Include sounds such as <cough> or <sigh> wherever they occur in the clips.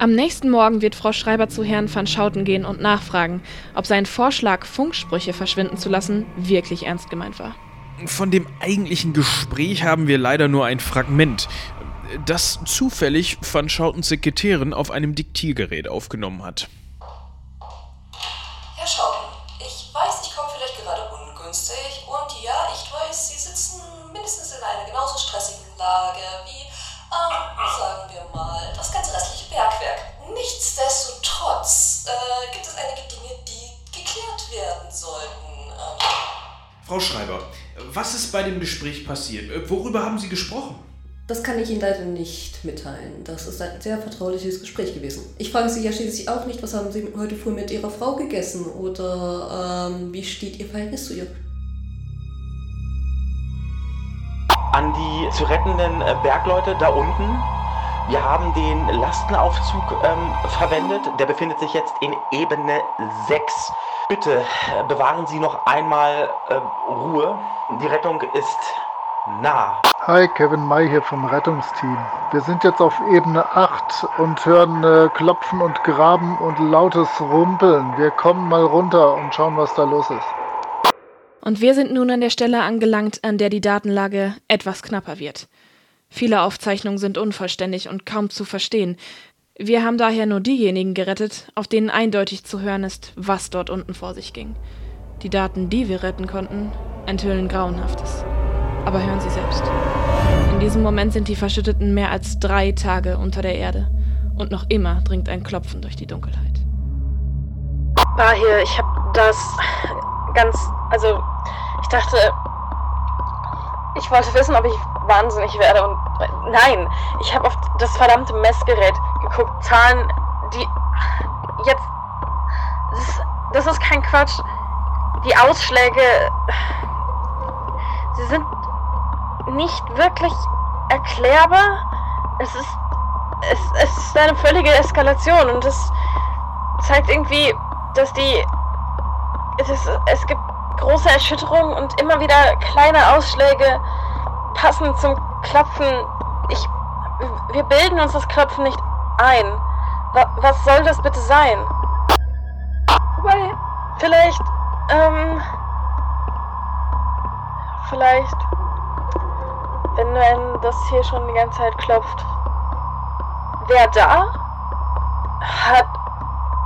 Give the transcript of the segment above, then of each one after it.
Am nächsten Morgen wird Frau Schreiber zu Herrn van Schouten gehen und nachfragen, ob sein Vorschlag, Funksprüche verschwinden zu lassen, wirklich ernst gemeint war. Von dem eigentlichen Gespräch haben wir leider nur ein Fragment, das zufällig van Schoutens Sekretärin auf einem Diktiergerät aufgenommen hat. Frau Schreiber, was ist bei dem Gespräch passiert? Worüber haben Sie gesprochen? Das kann ich Ihnen leider nicht mitteilen. Das ist ein sehr vertrauliches Gespräch gewesen. Ich frage Sie ja schließlich auch nicht, was haben Sie heute früh mit Ihrer Frau gegessen oder ähm, wie steht Ihr Verhältnis zu ihr? An die zu rettenden äh, Bergleute da unten. Wir haben den Lastenaufzug ähm, verwendet. Der befindet sich jetzt in Ebene 6. Bitte äh, bewahren Sie noch einmal äh, Ruhe. Die Rettung ist nah. Hi, Kevin May hier vom Rettungsteam. Wir sind jetzt auf Ebene 8 und hören äh, Klopfen und Graben und lautes Rumpeln. Wir kommen mal runter und schauen, was da los ist. Und wir sind nun an der Stelle angelangt, an der die Datenlage etwas knapper wird. Viele Aufzeichnungen sind unvollständig und kaum zu verstehen. Wir haben daher nur diejenigen gerettet, auf denen eindeutig zu hören ist, was dort unten vor sich ging. Die Daten, die wir retten konnten, enthüllen Grauenhaftes. Aber hören Sie selbst. In diesem Moment sind die Verschütteten mehr als drei Tage unter der Erde. Und noch immer dringt ein Klopfen durch die Dunkelheit. War hier, ich hab das ganz. Also, ich dachte. Ich wollte wissen, ob ich wahnsinnig werde und. Nein, ich habe auf das verdammte Messgerät geguckt. Zahlen, die. Jetzt. Das ist, das ist kein Quatsch. Die Ausschläge. Sie sind nicht wirklich erklärbar. Es ist, es, es ist eine völlige Eskalation und es zeigt irgendwie, dass die, es, es gibt große Erschütterungen und immer wieder kleine Ausschläge passend zum Klopfen. Ich, wir bilden uns das Klopfen nicht ein. Was soll das bitte sein? Wobei, vielleicht, ähm, vielleicht wenn, wenn das hier schon die ganze Zeit klopft. Wer da? Hört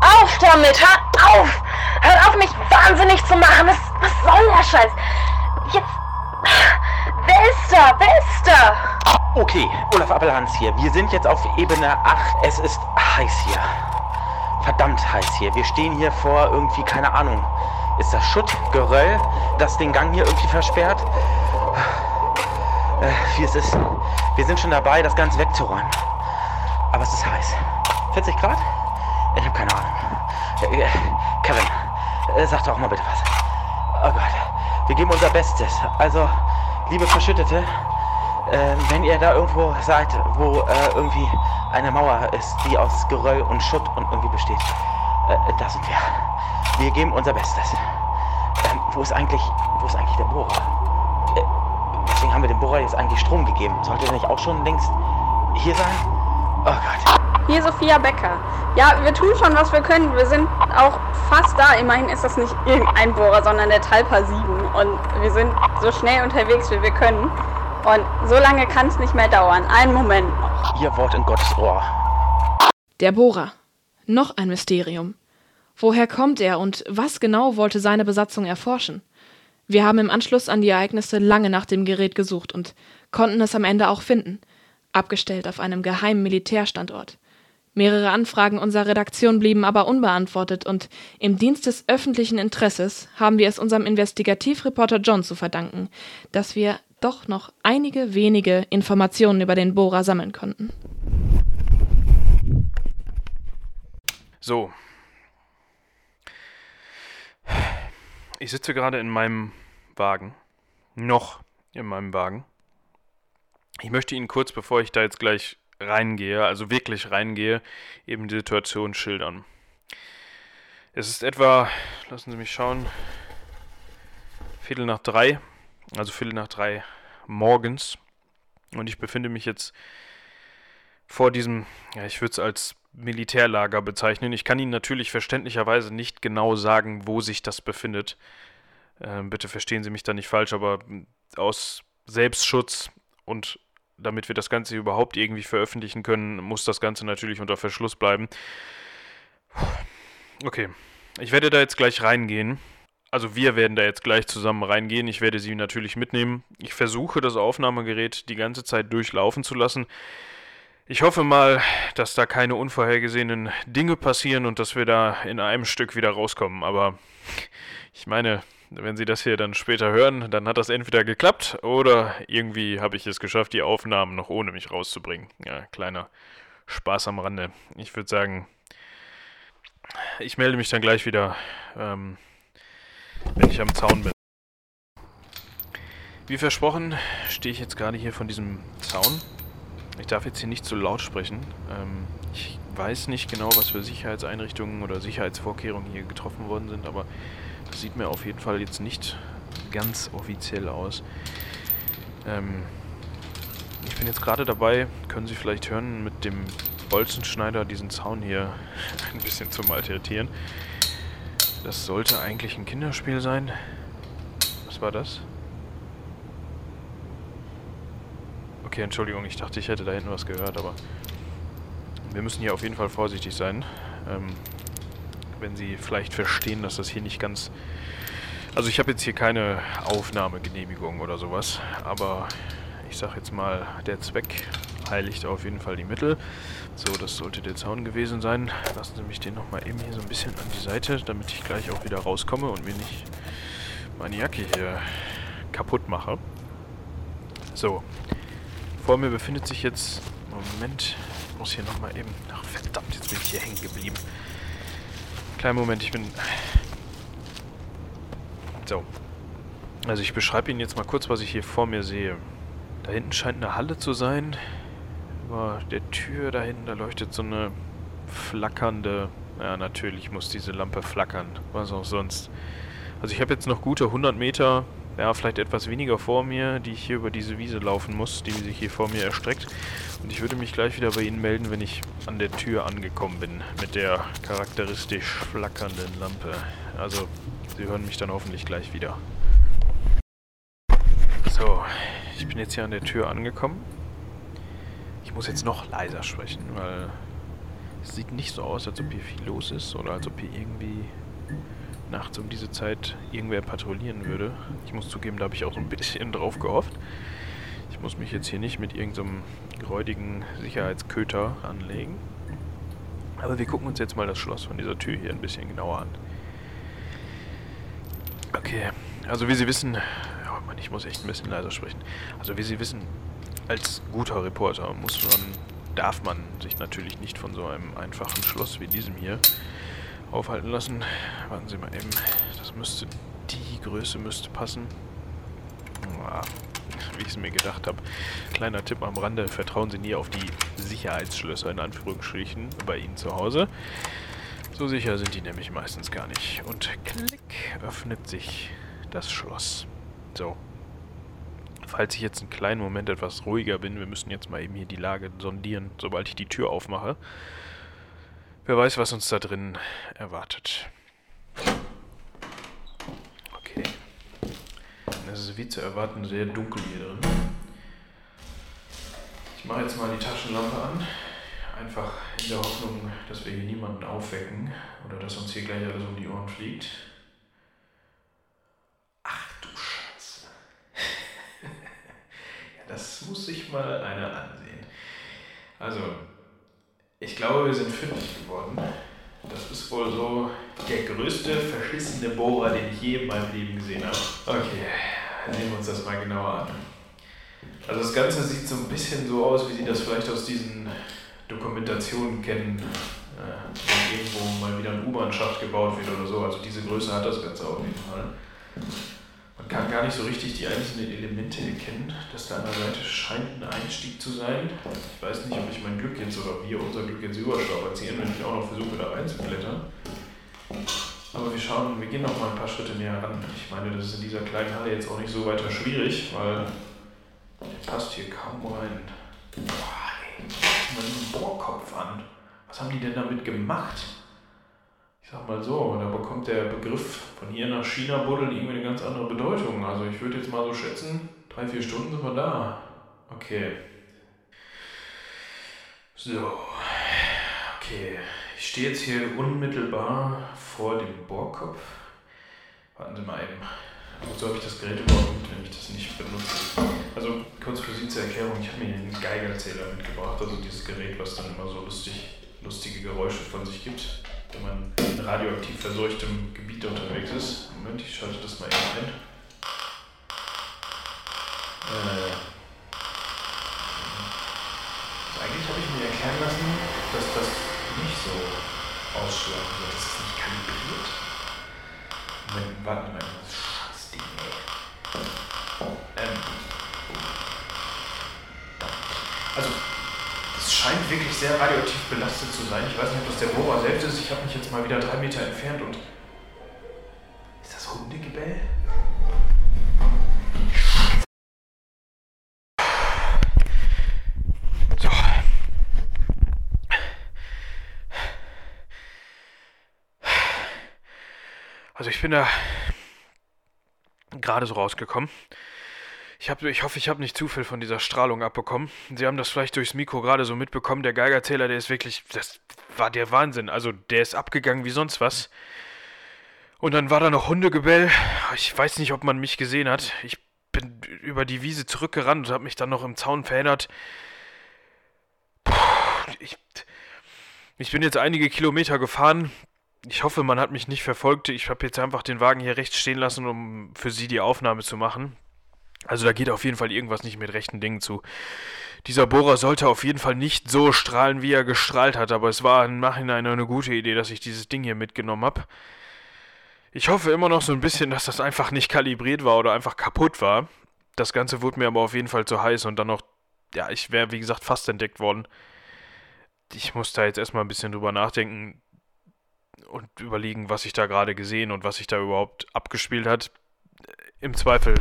auf damit! Hört auf! Hört auf, mich wahnsinnig zu machen! Was, was soll der Scheiß? Jetzt. Ist da? Okay, Olaf Appelhans hier. Wir sind jetzt auf Ebene 8. Es ist heiß hier. Verdammt heiß hier. Wir stehen hier vor irgendwie, keine Ahnung. Ist das Schutt, Geröll, das den Gang hier irgendwie versperrt? äh, wie es ist. Wir sind schon dabei, das Ganze wegzuräumen. Aber es ist heiß. 40 Grad? Ich habe keine Ahnung. Äh, äh, Kevin, äh, sag doch mal bitte was. Oh Gott, wir geben unser Bestes. Also, liebe Verschüttete, äh, wenn ihr da irgendwo seid, wo äh, irgendwie eine Mauer ist, die aus Geröll und Schutt und irgendwie besteht, da sind wir. Wir geben unser Bestes. Ähm, wo ist eigentlich, wo ist eigentlich der Bohrer? Deswegen haben wir dem Bohrer jetzt eigentlich Strom gegeben. Sollte er nicht auch schon längst hier sein? Oh Gott. Hier Sophia Becker. Ja, wir tun schon, was wir können. Wir sind auch fast da. Immerhin ist das nicht irgendein Bohrer, sondern der Talpa 7. Und wir sind so schnell unterwegs, wie wir können. Und so lange kann es nicht mehr dauern. Einen Moment noch. Ihr Wort in Gottes Ohr. Der Bohrer. Noch ein Mysterium. Woher kommt er und was genau wollte seine Besatzung erforschen? Wir haben im Anschluss an die Ereignisse lange nach dem Gerät gesucht und konnten es am Ende auch finden, abgestellt auf einem geheimen Militärstandort. Mehrere Anfragen unserer Redaktion blieben aber unbeantwortet und im Dienst des öffentlichen Interesses haben wir es unserem Investigativreporter John zu verdanken, dass wir doch noch einige wenige Informationen über den Bohrer sammeln konnten. So, Ich sitze gerade in meinem Wagen. Noch in meinem Wagen. Ich möchte Ihnen kurz, bevor ich da jetzt gleich reingehe, also wirklich reingehe, eben die Situation schildern. Es ist etwa, lassen Sie mich schauen, Viertel nach drei, also Viertel nach drei morgens. Und ich befinde mich jetzt vor diesem, ja, ich würde es als Militärlager bezeichnen. Ich kann Ihnen natürlich verständlicherweise nicht genau sagen, wo sich das befindet. Ähm, bitte verstehen Sie mich da nicht falsch, aber aus Selbstschutz und damit wir das Ganze überhaupt irgendwie veröffentlichen können, muss das Ganze natürlich unter Verschluss bleiben. Okay, ich werde da jetzt gleich reingehen. Also wir werden da jetzt gleich zusammen reingehen. Ich werde sie natürlich mitnehmen. Ich versuche das Aufnahmegerät die ganze Zeit durchlaufen zu lassen. Ich hoffe mal, dass da keine unvorhergesehenen Dinge passieren und dass wir da in einem Stück wieder rauskommen. Aber ich meine, wenn Sie das hier dann später hören, dann hat das entweder geklappt oder irgendwie habe ich es geschafft, die Aufnahmen noch ohne mich rauszubringen. Ja, kleiner Spaß am Rande. Ich würde sagen, ich melde mich dann gleich wieder, ähm, wenn ich am Zaun bin. Wie versprochen, stehe ich jetzt gerade hier von diesem Zaun. Ich darf jetzt hier nicht zu laut sprechen. Ähm, ich weiß nicht genau, was für Sicherheitseinrichtungen oder Sicherheitsvorkehrungen hier getroffen worden sind, aber sieht mir auf jeden Fall jetzt nicht ganz offiziell aus. Ähm, ich bin jetzt gerade dabei, können Sie vielleicht hören, mit dem Bolzenschneider diesen Zaun hier <laughs> ein bisschen zu malträtieren. Das sollte eigentlich ein Kinderspiel sein. Was war das? Okay, Entschuldigung, ich dachte, ich hätte da hinten was gehört, aber wir müssen hier auf jeden Fall vorsichtig sein. Ähm, wenn Sie vielleicht verstehen, dass das hier nicht ganz... Also ich habe jetzt hier keine Aufnahmegenehmigung oder sowas, aber ich sag jetzt mal, der Zweck heiligt auf jeden Fall die Mittel. So, das sollte der Zaun gewesen sein. Lassen Sie mich den nochmal eben hier so ein bisschen an die Seite, damit ich gleich auch wieder rauskomme und mir nicht meine Jacke hier kaputt mache. So, vor mir befindet sich jetzt... Moment, ich muss hier nochmal eben... Ach verdammt, jetzt bin ich hier hängen geblieben. Kleinen Moment, ich bin... So. Also ich beschreibe Ihnen jetzt mal kurz, was ich hier vor mir sehe. Da hinten scheint eine Halle zu sein. Über der Tür da hinten, da leuchtet so eine flackernde... Ja, natürlich muss diese Lampe flackern. Was auch sonst. Also ich habe jetzt noch gute 100 Meter, ja, vielleicht etwas weniger vor mir, die ich hier über diese Wiese laufen muss, die sich hier vor mir erstreckt. Und ich würde mich gleich wieder bei Ihnen melden, wenn ich an der Tür angekommen bin, mit der charakteristisch flackernden Lampe. Also, Sie hören mich dann hoffentlich gleich wieder. So, ich bin jetzt hier an der Tür angekommen. Ich muss jetzt noch leiser sprechen, weil es sieht nicht so aus, als ob hier viel los ist oder als ob hier irgendwie nachts um diese Zeit irgendwer patrouillieren würde. Ich muss zugeben, da habe ich auch so ein bisschen <laughs> drauf gehofft. Ich muss mich jetzt hier nicht mit irgendeinem so räudigen Sicherheitsköter anlegen. Aber wir gucken uns jetzt mal das Schloss von dieser Tür hier ein bisschen genauer an. Okay, also wie Sie wissen... Oh Mann, ich muss echt ein bisschen leiser sprechen. Also wie Sie wissen, als guter Reporter muss man, darf man sich natürlich nicht von so einem einfachen Schloss wie diesem hier aufhalten lassen. Warten Sie mal eben. Das müsste, die Größe müsste passen. Wie ich es mir gedacht habe. Kleiner Tipp am Rande, vertrauen Sie nie auf die Sicherheitsschlösser in Anführungsstrichen bei Ihnen zu Hause. So sicher sind die nämlich meistens gar nicht. Und klick öffnet sich das Schloss. So. Falls ich jetzt einen kleinen Moment etwas ruhiger bin, wir müssen jetzt mal eben hier die Lage sondieren, sobald ich die Tür aufmache. Wer weiß, was uns da drin erwartet. Okay. Es ist wie zu erwarten sehr dunkel hier drin. Ich mache jetzt mal die Taschenlampe an. Einfach in der Hoffnung, dass wir hier niemanden aufwecken oder dass uns hier gleich alles um die Ohren fliegt. Ach du Scheiße. <laughs> ja, das muss sich mal einer ansehen. Also, ich glaube, wir sind fündig geworden. Das ist wohl so der größte verschissene Bohrer, den ich je in meinem Leben gesehen habe. Okay, nehmen wir uns das mal genauer an. Also das Ganze sieht so ein bisschen so aus, wie Sie das vielleicht aus diesen Dokumentationen kennen, äh, irgendwo mal wieder ein U-Bahn-Schacht gebaut wird oder so. Also diese Größe hat das Ganze auf jeden Fall. Man kann gar nicht so richtig die einzelnen Elemente erkennen. Das da an der Seite scheint ein Einstieg zu sein. Ich weiß nicht, ob ich mein Glück jetzt oder wir unser Glück jetzt überstrapazieren, wenn ich auch noch versuche, da reinzuklettern. Aber wir schauen, wir gehen noch mal ein paar Schritte näher ran. Ich meine, das ist in dieser kleinen Halle jetzt auch nicht so weiter schwierig, weil der passt hier kaum rein. Boah, ey, mal einen Bohrkopf an. Was haben die denn damit gemacht? Sag mal so, da bekommt der Begriff von hier nach China buddeln irgendwie eine ganz andere Bedeutung. Also ich würde jetzt mal so schätzen, drei, vier Stunden sind wir da. Okay. So. Okay. Ich stehe jetzt hier unmittelbar vor dem Bohrkopf. Warten Sie mal eben. Wozu habe ich das Gerät überhaupt wenn ich das nicht benutze? Also kurz für Sie zur Erklärung, ich habe mir einen Geigerzähler mitgebracht, also dieses Gerät, was dann immer so lustig, lustige Geräusche von sich gibt, wenn man in radioaktiv verseuchtem Gebiet unterwegs ist. Moment, ich schalte das mal eben ein. Äh, eigentlich habe ich mir erklären lassen, dass das nicht so ausschlagen wird, das ist nicht kalibriert. Moment, warten mal, scheint wirklich sehr radioaktiv belastet zu sein. Ich weiß nicht, ob das der Bohrer selbst ist. Ich habe mich jetzt mal wieder drei Meter entfernt und. Ist das Hundegebell? So. Also ich bin da gerade so rausgekommen. Ich, hab, ich hoffe, ich habe nicht zu viel von dieser Strahlung abbekommen. Sie haben das vielleicht durchs Mikro gerade so mitbekommen. Der Geigerzähler, der ist wirklich, das war der Wahnsinn. Also der ist abgegangen wie sonst was. Und dann war da noch Hundegebell. Ich weiß nicht, ob man mich gesehen hat. Ich bin über die Wiese zurückgerannt und habe mich dann noch im Zaun verheddert. Ich, ich bin jetzt einige Kilometer gefahren. Ich hoffe, man hat mich nicht verfolgt. Ich habe jetzt einfach den Wagen hier rechts stehen lassen, um für Sie die Aufnahme zu machen. Also da geht auf jeden Fall irgendwas nicht mit rechten Dingen zu. Dieser Bohrer sollte auf jeden Fall nicht so strahlen, wie er gestrahlt hat, aber es war im Nachhinein eine gute Idee, dass ich dieses Ding hier mitgenommen habe. Ich hoffe immer noch so ein bisschen, dass das einfach nicht kalibriert war oder einfach kaputt war. Das Ganze wurde mir aber auf jeden Fall zu heiß und dann noch, ja, ich wäre wie gesagt fast entdeckt worden. Ich muss da jetzt erstmal ein bisschen drüber nachdenken und überlegen, was ich da gerade gesehen und was sich da überhaupt abgespielt hat. Im Zweifel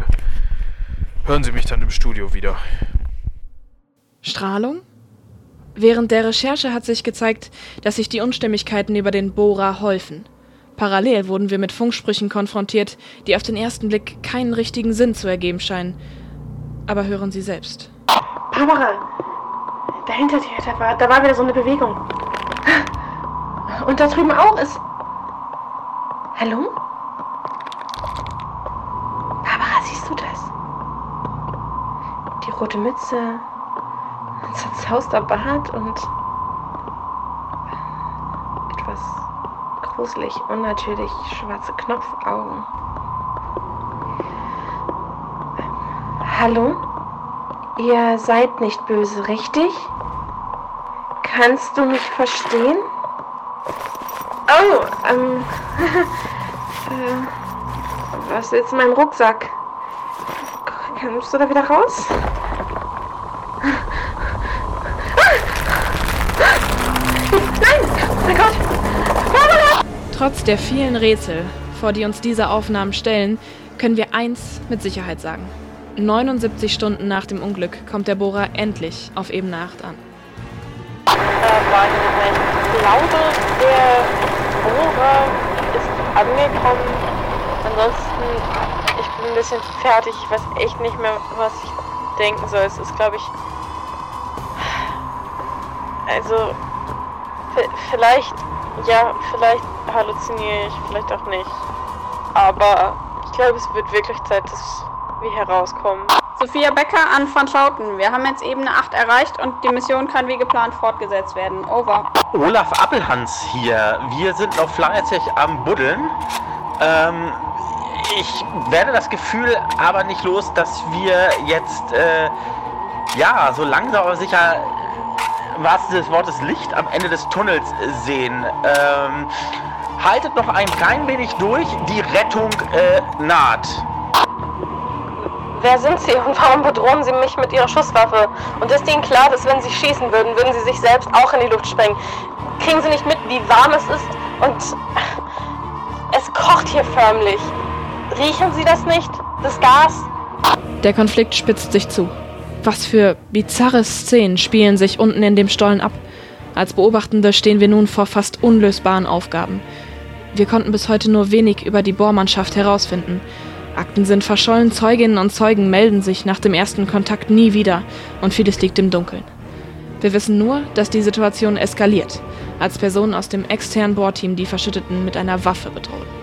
hören Sie mich dann im Studio wieder. Strahlung? Während der Recherche hat sich gezeigt, dass sich die Unstimmigkeiten über den Bohrer häufen. Parallel wurden wir mit Funksprüchen konfrontiert, die auf den ersten Blick keinen richtigen Sinn zu ergeben scheinen. Aber hören Sie selbst. Barbara, da hinter dir, da war, da war wieder so eine Bewegung. Und da drüben auch ist. Hallo? Barbara, siehst du das? Die rote Mütze, zerzauster Bart und etwas gruselig, unnatürlich schwarze Knopfaugen. Hallo? Ihr seid nicht böse, richtig? Kannst du mich verstehen? Oh, ähm. <laughs> äh, was ist in meinem Rucksack? Kannst du da wieder raus? Trotz der vielen Rätsel, vor die uns diese Aufnahmen stellen, können wir eins mit Sicherheit sagen. 79 Stunden nach dem Unglück kommt der Bohrer endlich auf Ebene 8 an. Ich glaube, der Bohrer ist angekommen. Ansonsten, ich bin ein bisschen fertig. Ich weiß echt nicht mehr, was ich denken soll. Es ist, glaube ich. Also, vielleicht, ja, vielleicht halluziniere ich, vielleicht auch nicht. Aber ich glaube, es wird wirklich Zeit, dass wir herauskommen. Sophia Becker an Van Schouten. Wir haben jetzt Ebene 8 erreicht und die Mission kann wie geplant fortgesetzt werden. Over. Olaf Appelhans hier. Wir sind noch fleißig am Buddeln. Ähm, ich werde das Gefühl aber nicht los, dass wir jetzt, äh, ja, so langsam aber sicher, Sinne des Wortes, Licht am Ende des Tunnels sehen. Ähm, haltet noch ein klein wenig durch, die Rettung äh, naht. Wer sind Sie und warum bedrohen Sie mich mit Ihrer Schusswaffe? Und ist Ihnen klar, dass wenn Sie schießen würden, würden Sie sich selbst auch in die Luft sprengen? Kriegen Sie nicht mit, wie warm es ist? Und es kocht hier förmlich. Riechen Sie das nicht? Das Gas? Der Konflikt spitzt sich zu. Was für bizarre Szenen spielen sich unten in dem Stollen ab. Als Beobachtende stehen wir nun vor fast unlösbaren Aufgaben. Wir konnten bis heute nur wenig über die Bohrmannschaft herausfinden. Akten sind verschollen, Zeuginnen und Zeugen melden sich nach dem ersten Kontakt nie wieder und vieles liegt im Dunkeln. Wir wissen nur, dass die Situation eskaliert, als Personen aus dem externen Bohrteam die Verschütteten mit einer Waffe bedrohen.